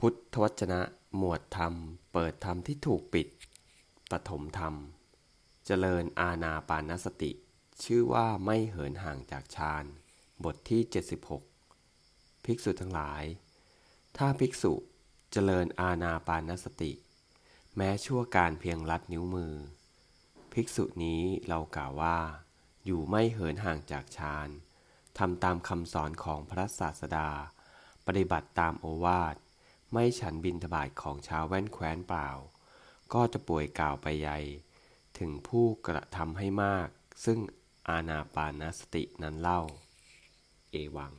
พุทธวจนะหมวดธรรม เปิดธรรมที่ถูกปิด ปฐมธรรม เจริญอาณาปานสติ ชื่อว่าไม่เหินห่างจากฌาน บทที่ 76 ภิกษุทั้งหลาย ถ้าภิกษุเจริญอาณาปานสติ แม้ชั่วการเพียงลัดนิ้วมือ ภิกษุนี้เรากล่าวว่า อยู่ไม่เหินห่างจากฌานทำตามคำสอนของพระศาสดา ปฏิบัติตามโอวาท ไม่ฉันบินทบาทของชาวแว่นแคว้นเปล่า ก็จะป่วยกล่าวไปใหญ่ถึงผู้กระทำให้มาก ซึ่งอาณาปานสตินั้นเล่า เอวัง